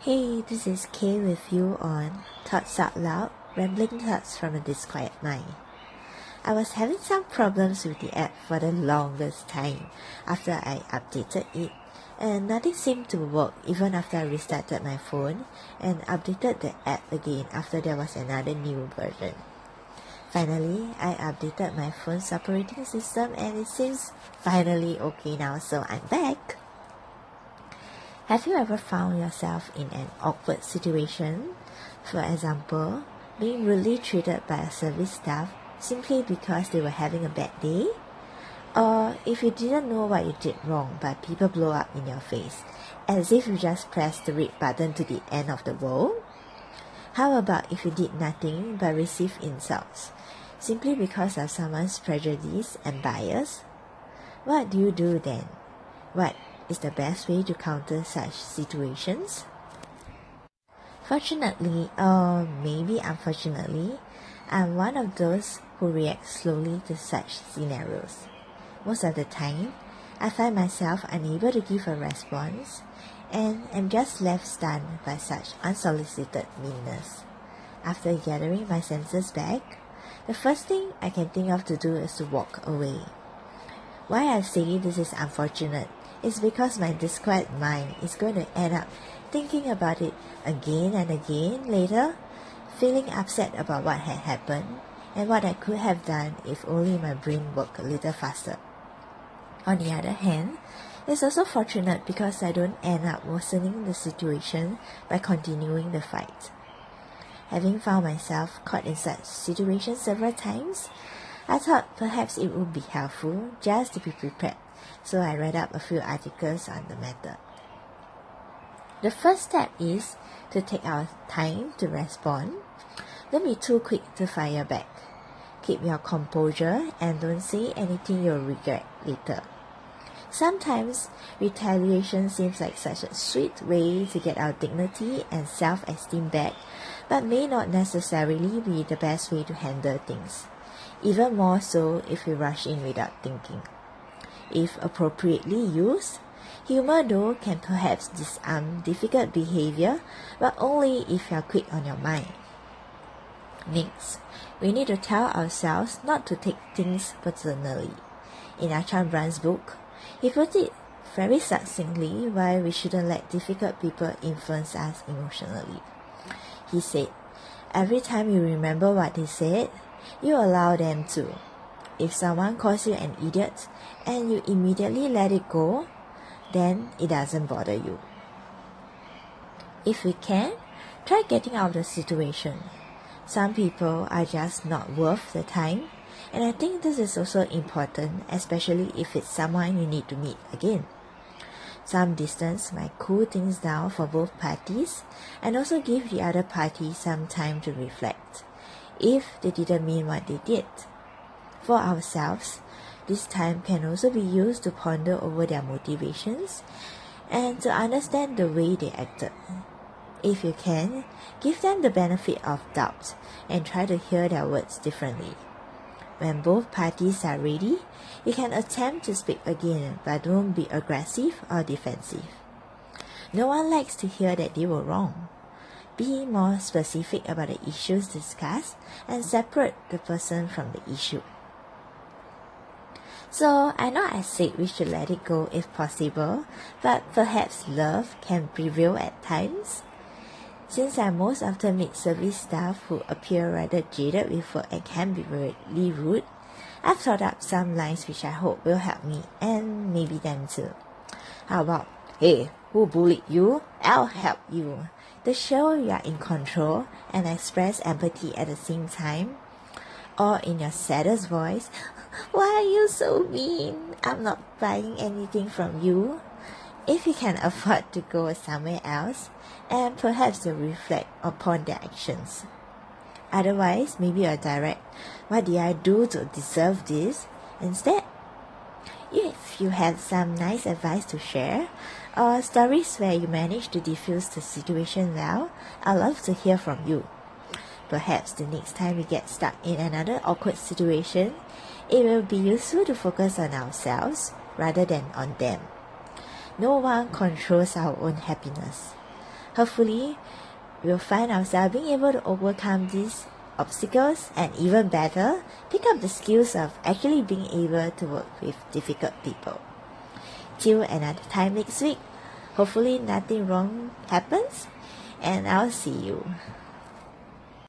Hey, this is Kay with you on Thoughts Out Loud, rambling thoughts from a disquiet mind. I was having some problems with the app for the longest time after I updated it, and nothing seemed to work even after I restarted my phone and updated the app again after there was another new version. Finally, I updated my phone's operating system and it seems finally okay now, so I'm back. Have you ever found yourself in an awkward situation? For example, being rudely treated by a service staff simply because they were having a bad day? Or if you didn't know what you did wrong but people blow up in your face, as if you just pressed the red button to the end of the world? How about if you did nothing but received insults, simply because of someone's prejudice and bias? What do you do then? What is the best way to counter such situations? Fortunately, or maybe unfortunately, I'm one of those who react slowly to such scenarios. Most of the time, I find myself unable to give a response and am just left stunned by such unsolicited meanness. After gathering my senses back, the first thing I can think of to do is to walk away. Why I say this is unfortunate is because my disquiet mind is going to end up thinking about it again and again later, feeling upset about what had happened and what I could have done if only my brain worked a little faster. On the other hand, it's also fortunate because I don't end up worsening the situation by continuing the fight. Having found myself caught in such situations several times, I thought perhaps it would be helpful just to be prepared, so I read up a few articles on the matter. The first step is to take our time to respond. Don't be too quick to fire back. Keep your composure and don't say anything you'll regret later. Sometimes retaliation seems like such a sweet way to get our dignity and self esteem back, but may not necessarily be the best way to handle things, even more so if we rush in without thinking. If appropriately used, humor though can perhaps disarm difficult behavior, but only if you're quick on your mind. Next, we need to tell ourselves not to take things personally. In Ajahn Brahm's book, he put it very succinctly why we shouldn't let difficult people influence us emotionally. He said, Every time you remember what they said, you allow them to. If someone calls you an idiot and you immediately let it go, then it doesn't bother you. If we can, try getting out of the situation. Some people are just not worth the time and I think this is also important, especially if it's someone you need to meet again. Some distance might cool things down for both parties and also give the other party some time to reflect, if they didn't mean what they did. For ourselves, this time can also be used to ponder over their motivations and to understand the way they acted. If you can, give them the benefit of doubt and try to hear their words differently. When both parties are ready, you can attempt to speak again, but don't be aggressive or defensive. No one likes to hear that they were wrong. Be more specific about the issues discussed and separate the person from the issue. So I know I said we should let it go if possible, but perhaps love can prevail at times. Since I'm most often meet service staff who appear rather jaded with work and can be really rude, I've thought up some lines which I hope will help me and maybe them too. How about, hey, who bullied you? I'll help you. To show you are in control and express empathy at the same time. Or in your saddest voice, why are you so mean? I'm not buying anything from you if you can afford to go somewhere else, and perhaps you'll reflect upon their actions. Otherwise, maybe you're direct, what did I do to deserve this? Instead, if you have some nice advice to share, or stories where you managed to diffuse the situation well, I'd love to hear from you. Perhaps the next time we get stuck in another awkward situation, it will be useful to focus on ourselves rather than on them. No one controls our own happiness. Hopefully, we'll find ourselves being able to overcome these obstacles and even better, pick up the skills of actually being able to work with difficult people. Till another time next week, hopefully nothing wrong happens and I'll see you.